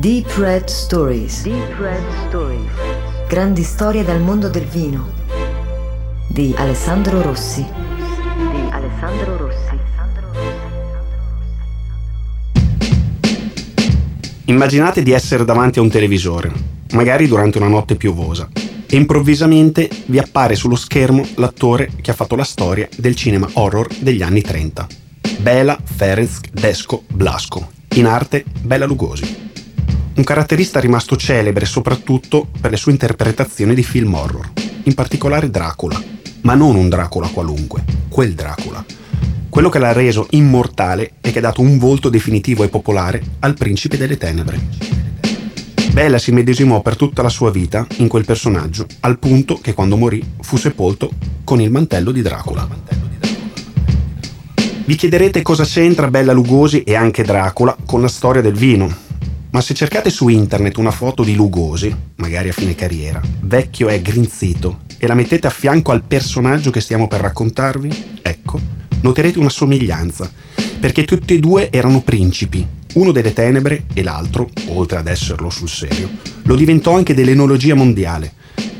Deep Red Stories. Deep Red Stories. Grandi storie dal mondo del vino. Di Alessandro Rossi. Di Alessandro Rossi. Immaginate di essere davanti a un televisore, magari durante una notte piovosa, e improvvisamente vi appare sullo schermo l'attore che ha fatto la storia del cinema horror degli anni 30. Bela Ferenc Desco Blasco, in arte Bela Lugosi. Un caratterista rimasto celebre soprattutto per le sue interpretazioni di film horror, in particolare Dracula, ma non un Dracula qualunque, quel Dracula. Quello che l'ha reso immortale e che ha dato un volto definitivo e popolare al principe delle tenebre. Bella si medesimò per tutta la sua vita in quel personaggio, al punto che quando morì fu sepolto con il mantello di Dracula. Vi chiederete cosa c'entra Bella Lugosi e anche Dracula con la storia del vino. Ma se cercate su internet una foto di Lugosi, magari a fine carriera, vecchio e grinzito, e la mettete a fianco al personaggio che stiamo per raccontarvi, ecco, noterete una somiglianza, perché tutti e due erano principi, uno delle tenebre e l'altro, oltre ad esserlo sul serio, lo diventò anche dell'enologia mondiale,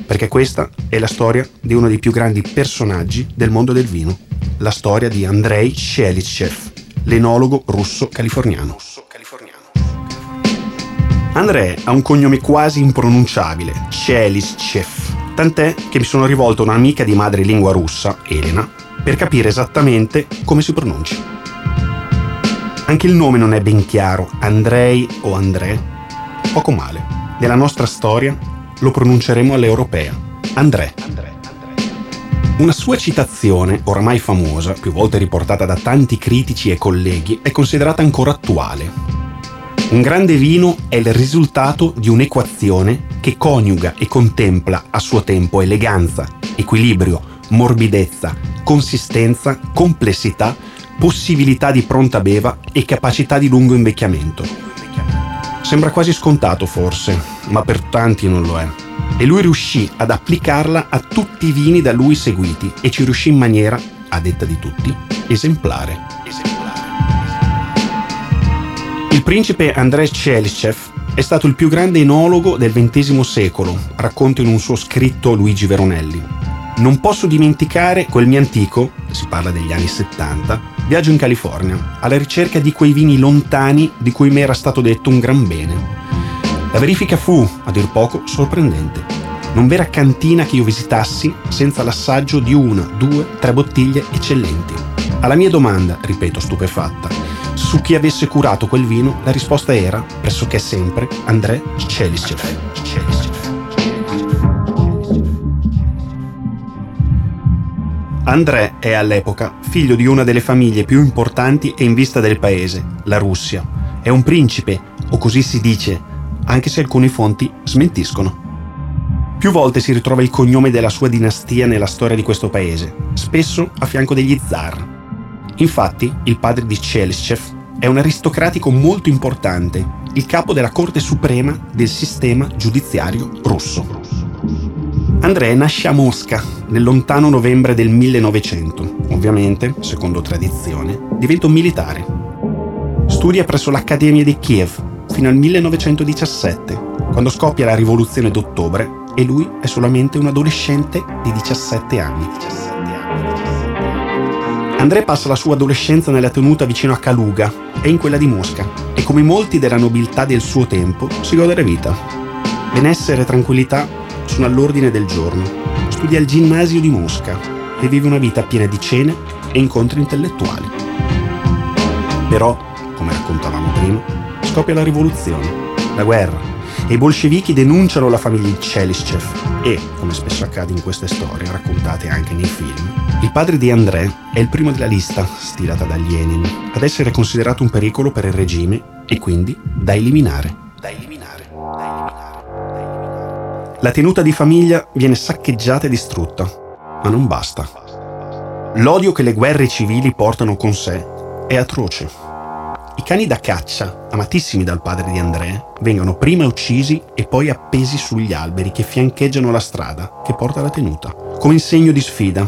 perché questa è la storia di uno dei più grandi personaggi del mondo del vino, la storia di Andrei Shelichev, l'enologo russo Andrei ha un cognome quasi impronunciabile, Shelichev, tant'è che mi sono rivolto a un'amica di madrelingua russa, Elena, per capire esattamente come si pronuncia. Anche il nome non è ben chiaro, Andrei o André. Poco male. Nella nostra storia lo pronunceremo all'europea, André. Una sua citazione, oramai famosa, più volte riportata da tanti critici e colleghi, è considerata ancora attuale. Un grande vino è il risultato di un'equazione che coniuga e contempla a suo tempo eleganza, equilibrio, morbidezza, consistenza, complessità, possibilità di pronta beva e capacità di lungo invecchiamento. Sembra quasi scontato forse, ma per tanti non lo è. E lui riuscì ad applicarla a tutti i vini da lui seguiti e ci riuscì in maniera, a detta di tutti, esemplare. Principe Andrei Chelichev è stato il più grande enologo del XX secolo, racconta in un suo scritto Luigi Veronelli. Non posso dimenticare quel mio antico, si parla degli anni 70, viaggio in California, alla ricerca di quei vini lontani di cui mi era stato detto un gran bene. La verifica fu, a dir poco, sorprendente. Non v'era cantina che io visitassi senza l'assaggio di una, due, tre bottiglie eccellenti. Alla mia domanda, ripeto stupefatta, su chi avesse curato quel vino, la risposta era, pressoché sempre, André Chelischev. André è all'epoca figlio di una delle famiglie più importanti e in vista del paese, la Russia. È un principe, o così si dice, anche se alcune fonti smentiscono. Più volte si ritrova il cognome della sua dinastia nella storia di questo paese, spesso a fianco degli zar. Infatti, il padre di Chelyschev è un aristocratico molto importante, il capo della Corte Suprema del sistema giudiziario russo. Andrei nasce a Mosca nel lontano novembre del 1900. Ovviamente, secondo tradizione, diventa un militare. Studia presso l'Accademia di Kiev fino al 1917, quando scoppia la rivoluzione d'ottobre e lui è solamente un adolescente di 17 anni. 17 anni. André passa la sua adolescenza nella tenuta vicino a Kaluga e in quella di Mosca e come molti della nobiltà del suo tempo si gode la vita. Benessere e tranquillità sono all'ordine del giorno. Studia al ginnasio di Mosca e vive una vita piena di cene e incontri intellettuali. Però, come raccontavamo prima, scoppia la rivoluzione, la guerra, e i bolscevichi denunciano la famiglia di Chelyschev e, come spesso accade in queste storie raccontate anche nei film, il padre di André è il primo della lista, stilata da Lenin, ad essere considerato un pericolo per il regime e quindi da eliminare. Da eliminare. Da eliminare. Da eliminare. La tenuta di famiglia viene saccheggiata e distrutta, ma non basta. L'odio che le guerre civili portano con sé è atroce. I cani da caccia, amatissimi dal padre di André, vengono prima uccisi e poi appesi sugli alberi che fiancheggiano la strada che porta alla tenuta, come segno di sfida,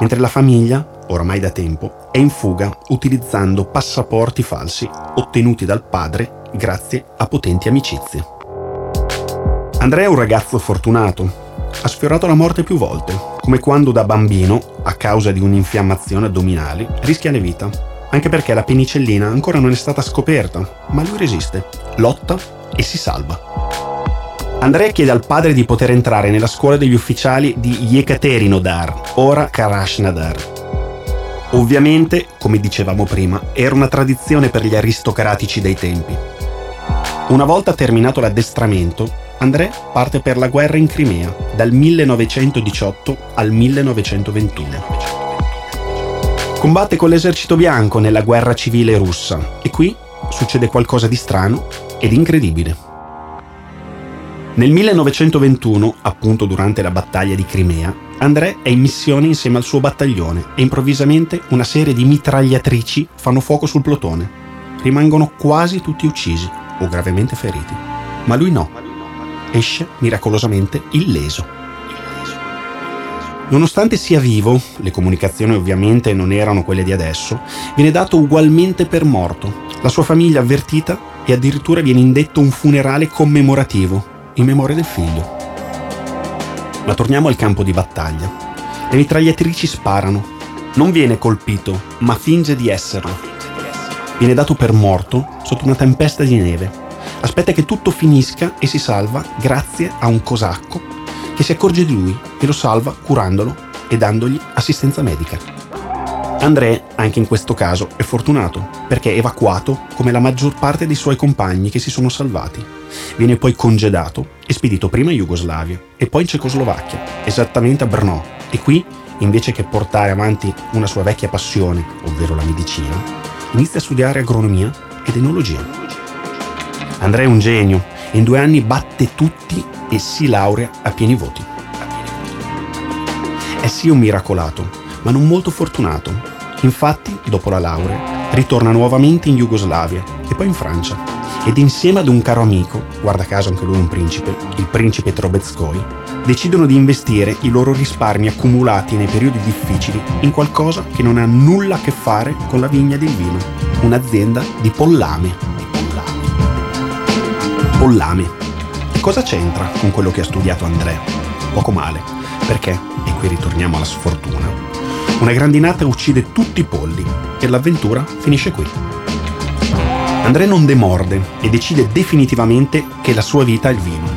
mentre la famiglia oramai da tempo, è in fuga utilizzando passaporti falsi ottenuti dal padre grazie a potenti amicizie. Andrea è un ragazzo fortunato. Ha sfiorato la morte più volte, come quando da bambino, a causa di un'infiammazione addominale, rischia la vita. Anche perché la penicillina ancora non è stata scoperta, ma lui resiste, lotta e si salva. Andrea chiede al padre di poter entrare nella scuola degli ufficiali di Yekaterinodar, ora Karashnadar, Ovviamente, come dicevamo prima, era una tradizione per gli aristocratici dei tempi. Una volta terminato l'addestramento, André parte per la guerra in Crimea dal 1918 al 1921. Combatte con l'esercito bianco nella guerra civile russa e qui succede qualcosa di strano ed incredibile. Nel 1921, appunto durante la battaglia di Crimea, André è in missione insieme al suo battaglione e improvvisamente una serie di mitragliatrici fanno fuoco sul plotone. Rimangono quasi tutti uccisi o gravemente feriti. Ma lui no. Esce miracolosamente illeso. Nonostante sia vivo, le comunicazioni ovviamente non erano quelle di adesso, viene dato ugualmente per morto. La sua famiglia avvertita e addirittura viene indetto un funerale commemorativo in memoria del figlio. Ma torniamo al campo di battaglia. Le mitragliatrici sparano. Non viene colpito, ma finge di esserlo. Viene dato per morto sotto una tempesta di neve. Aspetta che tutto finisca e si salva grazie a un cosacco che si accorge di lui e lo salva curandolo e dandogli assistenza medica. André, anche in questo caso, è fortunato perché è evacuato come la maggior parte dei suoi compagni che si sono salvati. Viene poi congedato e spedito prima in Jugoslavia e poi in Cecoslovacchia, esattamente a Brno. E qui, invece che portare avanti una sua vecchia passione, ovvero la medicina, inizia a studiare agronomia ed enologia. Andrea è un genio e in due anni batte tutti e si laurea a pieni voti. È sì un miracolato, ma non molto fortunato. Infatti, dopo la laurea, ritorna nuovamente in Jugoslavia e poi in Francia ed insieme ad un caro amico, guarda caso anche lui un principe, il principe Trobetskoy, decidono di investire i loro risparmi accumulati nei periodi difficili in qualcosa che non ha nulla a che fare con la vigna del vino, un'azienda di pollame. Pollame. E cosa c'entra con quello che ha studiato Andrea? Poco male, perché, e qui ritorniamo alla sfortuna, una grandinata uccide tutti i polli e l'avventura finisce qui. André non demorde e decide definitivamente che la sua vita è il vino.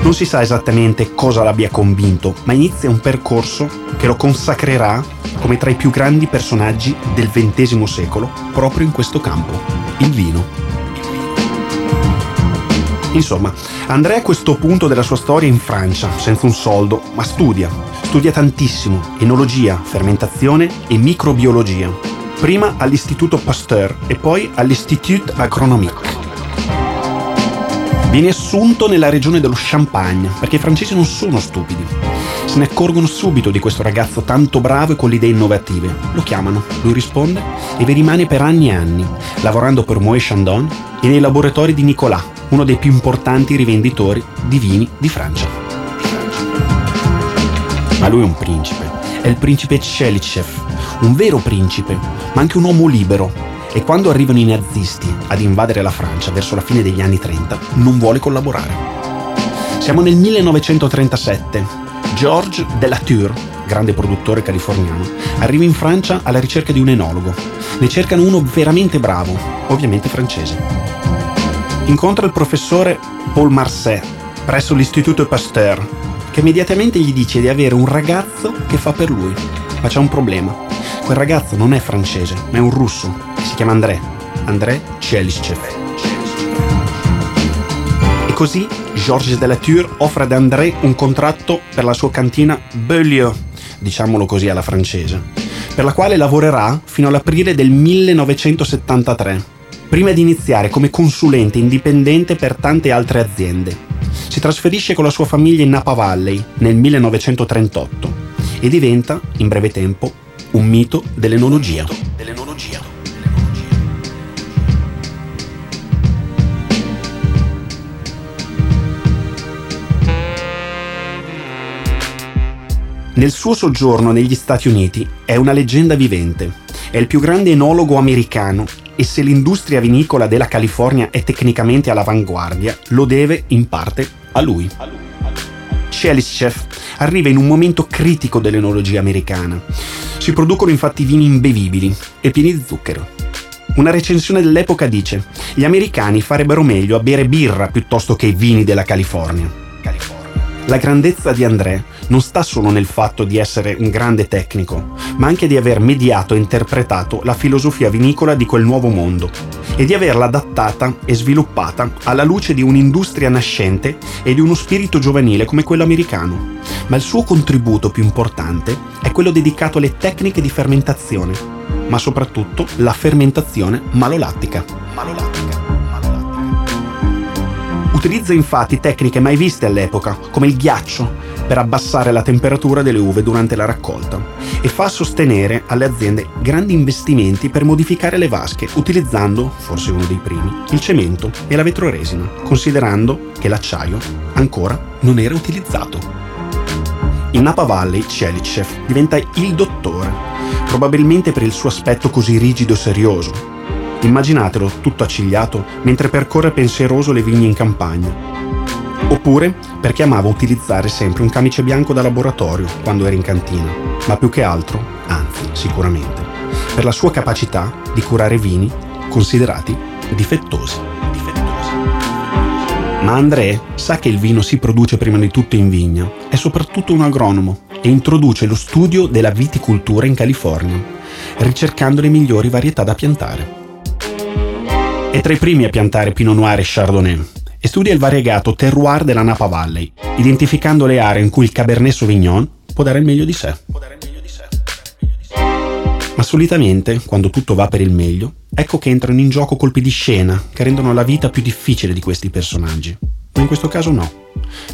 Non si sa esattamente cosa l'abbia convinto, ma inizia un percorso che lo consacrerà come tra i più grandi personaggi del XX secolo proprio in questo campo, il vino. Insomma, Andrea a questo punto della sua storia in Francia, senza un soldo, ma studia. Studia tantissimo, enologia, fermentazione e microbiologia prima all'Istituto Pasteur e poi all'Institut Agronomique. Viene assunto nella regione dello Champagne, perché i francesi non sono stupidi. Se ne accorgono subito di questo ragazzo tanto bravo e con le idee innovative. Lo chiamano, lui risponde e vi rimane per anni e anni, lavorando per Moët Chandon e nei laboratori di Nicolas, uno dei più importanti rivenditori di vini di Francia. Ma lui è un principe, è il principe Chelychev, un vero principe, ma anche un uomo libero. E quando arrivano i nazisti ad invadere la Francia verso la fine degli anni 30, non vuole collaborare. Siamo nel 1937. Georges Delatour, grande produttore californiano, arriva in Francia alla ricerca di un enologo. Ne cercano uno veramente bravo, ovviamente francese. Incontra il professore Paul Marcet presso l'Istituto Pasteur, che immediatamente gli dice di avere un ragazzo che fa per lui. Ma c'è un problema Quel ragazzo non è francese, ma è un russo. Si chiama André. André Chelyschev. E così Georges Delatour offre ad André un contratto per la sua cantina Beaulieu, diciamolo così alla francese, per la quale lavorerà fino all'aprile del 1973, prima di iniziare come consulente indipendente per tante altre aziende. Si trasferisce con la sua famiglia in Napa Valley nel 1938 e diventa, in breve tempo, un mito dell'enologia. Nel suo soggiorno negli Stati Uniti è una leggenda vivente. È il più grande enologo americano e se l'industria vinicola della California è tecnicamente all'avanguardia, lo deve in parte a lui. Chef arriva in un momento critico dell'enologia americana. Si producono infatti vini imbevibili e pieni di zucchero. Una recensione dell'epoca dice: Gli americani farebbero meglio a bere birra piuttosto che i vini della California. La grandezza di André non sta solo nel fatto di essere un grande tecnico, ma anche di aver mediato e interpretato la filosofia vinicola di quel nuovo mondo e di averla adattata e sviluppata alla luce di un'industria nascente e di uno spirito giovanile come quello americano. Ma il suo contributo più importante è quello dedicato alle tecniche di fermentazione, ma soprattutto la fermentazione malolattica. Malolattica. Utilizza infatti tecniche mai viste all'epoca, come il ghiaccio, per abbassare la temperatura delle uve durante la raccolta e fa sostenere alle aziende grandi investimenti per modificare le vasche utilizzando, forse uno dei primi, il cemento e la vetroresina, considerando che l'acciaio ancora non era utilizzato. In Napa Valley Chelichev diventa il dottore, probabilmente per il suo aspetto così rigido e serioso. Immaginatelo tutto accigliato mentre percorre pensieroso le vigne in campagna, Oppure perché amava utilizzare sempre un camice bianco da laboratorio quando era in cantina, ma più che altro, anzi sicuramente, per la sua capacità di curare vini considerati difettosi. difettosi. Ma André sa che il vino si produce prima di tutto in vigna, è soprattutto un agronomo e introduce lo studio della viticoltura in California, ricercando le migliori varietà da piantare. È tra i primi a piantare Pinot Noir e Chardonnay, e studia il variegato terroir della Napa Valley, identificando le aree in cui il Cabernet Sauvignon può dare il meglio di sé. Ma solitamente, quando tutto va per il meglio, ecco che entrano in gioco colpi di scena che rendono la vita più difficile di questi personaggi. Ma in questo caso no.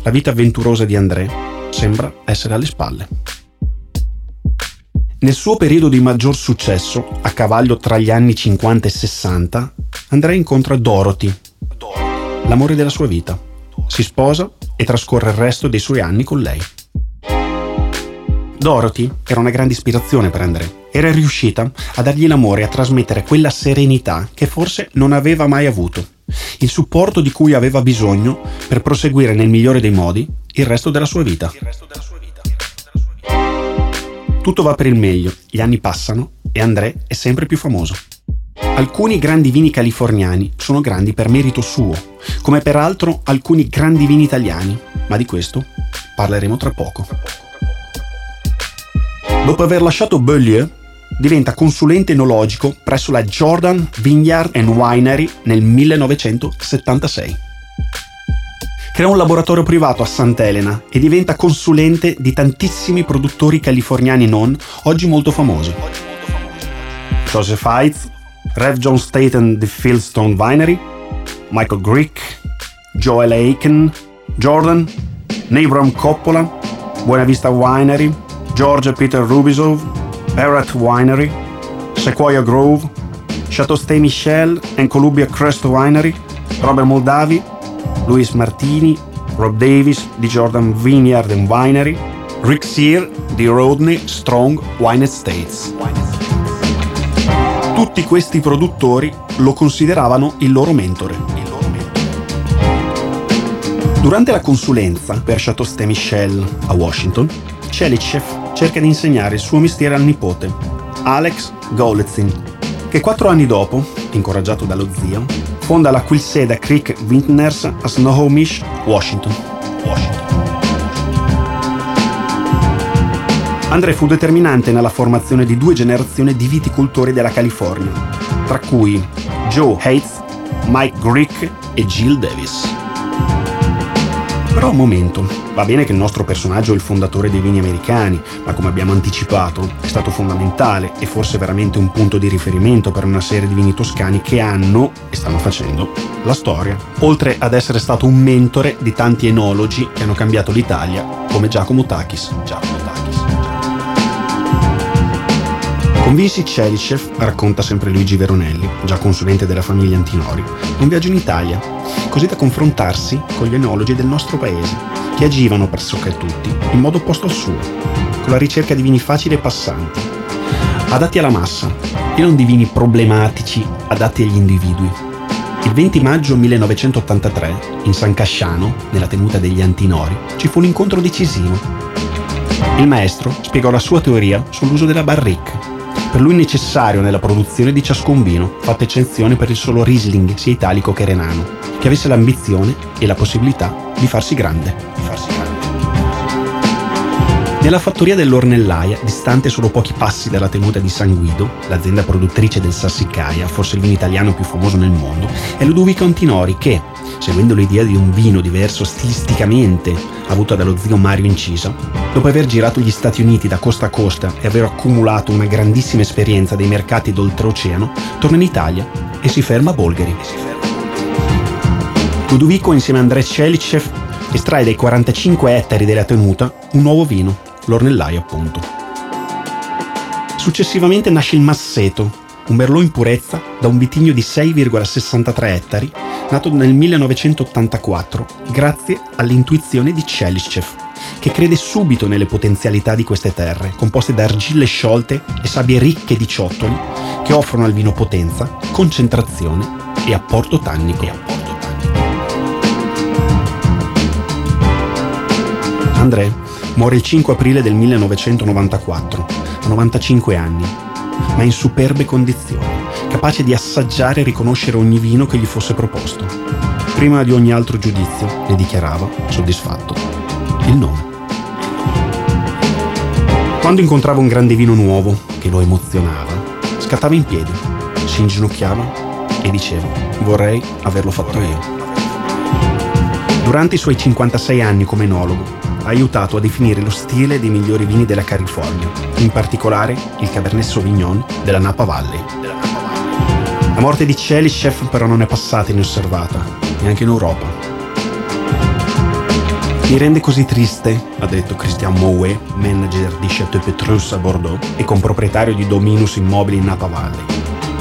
La vita avventurosa di André sembra essere alle spalle. Nel suo periodo di maggior successo, a cavallo tra gli anni 50 e 60, André incontra Dorothy, l'amore della sua vita. Si sposa e trascorre il resto dei suoi anni con lei. Dorothy era una grande ispirazione per André. Era riuscita a dargli l'amore e a trasmettere quella serenità che forse non aveva mai avuto, il supporto di cui aveva bisogno per proseguire nel migliore dei modi il resto della sua vita. Tutto va per il meglio, gli anni passano e André è sempre più famoso. Alcuni grandi vini californiani sono grandi per merito suo, come peraltro alcuni grandi vini italiani, ma di questo parleremo tra poco. Dopo aver lasciato Beaulieu, diventa consulente enologico presso la Jordan Vineyard and Winery nel 1976. Crea un laboratorio privato a Sant'Elena e diventa consulente di tantissimi produttori californiani non, oggi molto famosi. Joseph Heitz, Rev John Staten di Fieldstone Winery, Michael Grick, Joel Aiken, Jordan, Nabram Coppola, Buena Vista Winery, George Peter Rubisov, Barrett Winery, Sequoia Grove, Chateau Stay Michel and Columbia Crest Winery, Robert Moldavi, Luis Martini, Rob Davis di Jordan Vineyard and Winery, Rick Sear di Rodney Strong Wine Estates. Tutti questi produttori lo consideravano il loro mentore. Durante la consulenza per Chateau Ste Michel a Washington, Chelichev cerca di insegnare il suo mestiere al nipote, Alex Golezin, che quattro anni dopo, incoraggiato dallo zio, fonda la Quilseda Creek Vintners a Snohomish, Washington. Washington. André fu determinante nella formazione di due generazioni di viticoltori della California, tra cui Joe Hates, Mike Grick e Jill Davis. Però un momento, va bene che il nostro personaggio è il fondatore dei vini americani, ma come abbiamo anticipato è stato fondamentale e forse veramente un punto di riferimento per una serie di vini toscani che hanno, e stanno facendo, la storia, oltre ad essere stato un mentore di tanti enologi che hanno cambiato l'Italia, come Giacomo Takis. Giacomo Takis. Convinsi Chelichev, racconta sempre Luigi Veronelli, già consulente della famiglia Antinori, un viaggio in Italia, così da confrontarsi con gli enologi del nostro paese, che agivano pressoché tutti in modo opposto al suo, con la ricerca di vini facili e passanti, adatti alla massa e non di vini problematici adatti agli individui. Il 20 maggio 1983, in San Casciano, nella tenuta degli Antinori, ci fu un incontro decisivo. Il maestro spiegò la sua teoria sull'uso della barrique, per lui necessario nella produzione di ciascun vino, fatta eccezione per il solo Riesling, sia italico che renano, che avesse l'ambizione e la possibilità di farsi grande. Di farsi grande. Nella fattoria dell'Ornellaia, distante solo pochi passi dalla tenuta di San Guido, l'azienda produttrice del Sassicaia, forse il vino italiano più famoso nel mondo, è Ludovico Antinori che, seguendo l'idea di un vino diverso stilisticamente avuta dallo zio Mario Incisa, dopo aver girato gli Stati Uniti da costa a costa e aver accumulato una grandissima esperienza dei mercati d'oltreoceano, torna in Italia e si ferma a Bolgheri. Ludovico insieme a Andrei Celicev estrae dai 45 ettari della tenuta un nuovo vino, l'Ornellaia appunto. Successivamente nasce il Masseto, un merlot in purezza da un vitigno di 6,63 ettari, nato nel 1984 grazie all'intuizione di Chelyshev, che crede subito nelle potenzialità di queste terre, composte da argille sciolte e sabbie ricche di ciottoli, che offrono al vino potenza, concentrazione e apporto tannico. André Muore il 5 aprile del 1994, a 95 anni, ma in superbe condizioni, capace di assaggiare e riconoscere ogni vino che gli fosse proposto. Prima di ogni altro giudizio, ne dichiarava, soddisfatto, il nome. Quando incontrava un grande vino nuovo che lo emozionava, scattava in piedi, si inginocchiava e diceva vorrei averlo fatto io. Durante i suoi 56 anni come enologo, ha aiutato a definire lo stile dei migliori vini della California, in particolare il Cabernet Sauvignon della Napa Valley. La morte di Chef però non è passata inosservata, neanche in Europa. Mi rende così triste, ha detto Christian Mouet, manager di Chateau Petrus a Bordeaux e comproprietario di Dominus Immobili in Napa Valley.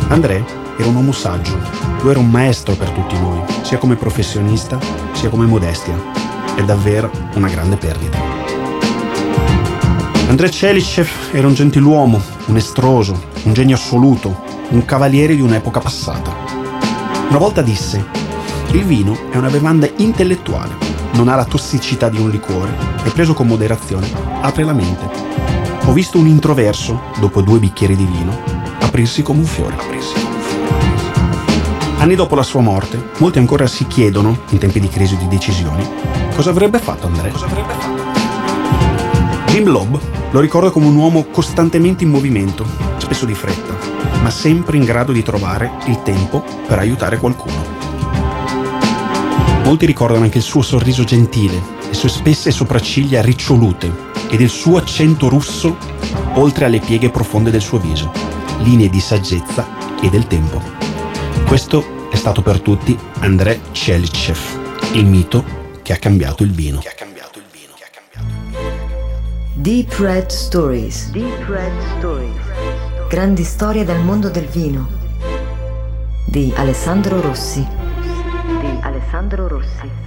André era un uomo saggio, lui era un maestro per tutti noi, sia come professionista sia come modestia è davvero una grande perdita. Andrei Celicev era un gentiluomo, un estroso, un genio assoluto, un cavaliere di un'epoca passata. Una volta disse, il vino è una bevanda intellettuale, non ha la tossicità di un liquore e preso con moderazione apre la mente. Ho visto un introverso, dopo due bicchieri di vino, aprirsi come un fiore. Anni dopo la sua morte, molti ancora si chiedono, in tempi di crisi o di decisioni, Cosa avrebbe fatto fatto? Jim Lobb lo ricorda come un uomo costantemente in movimento, spesso di fretta, ma sempre in grado di trovare il tempo per aiutare qualcuno. Molti ricordano anche il suo sorriso gentile, le sue spesse sopracciglia ricciolute ed il suo accento russo oltre alle pieghe profonde del suo viso, linee di saggezza e del tempo. Questo è stato per tutti André Chelichev, il mito che ha cambiato il vino. Deep Red Stories. Deep Red Stories. Grandi storie dal mondo del vino. Di Alessandro Rossi. Di Alessandro Rossi.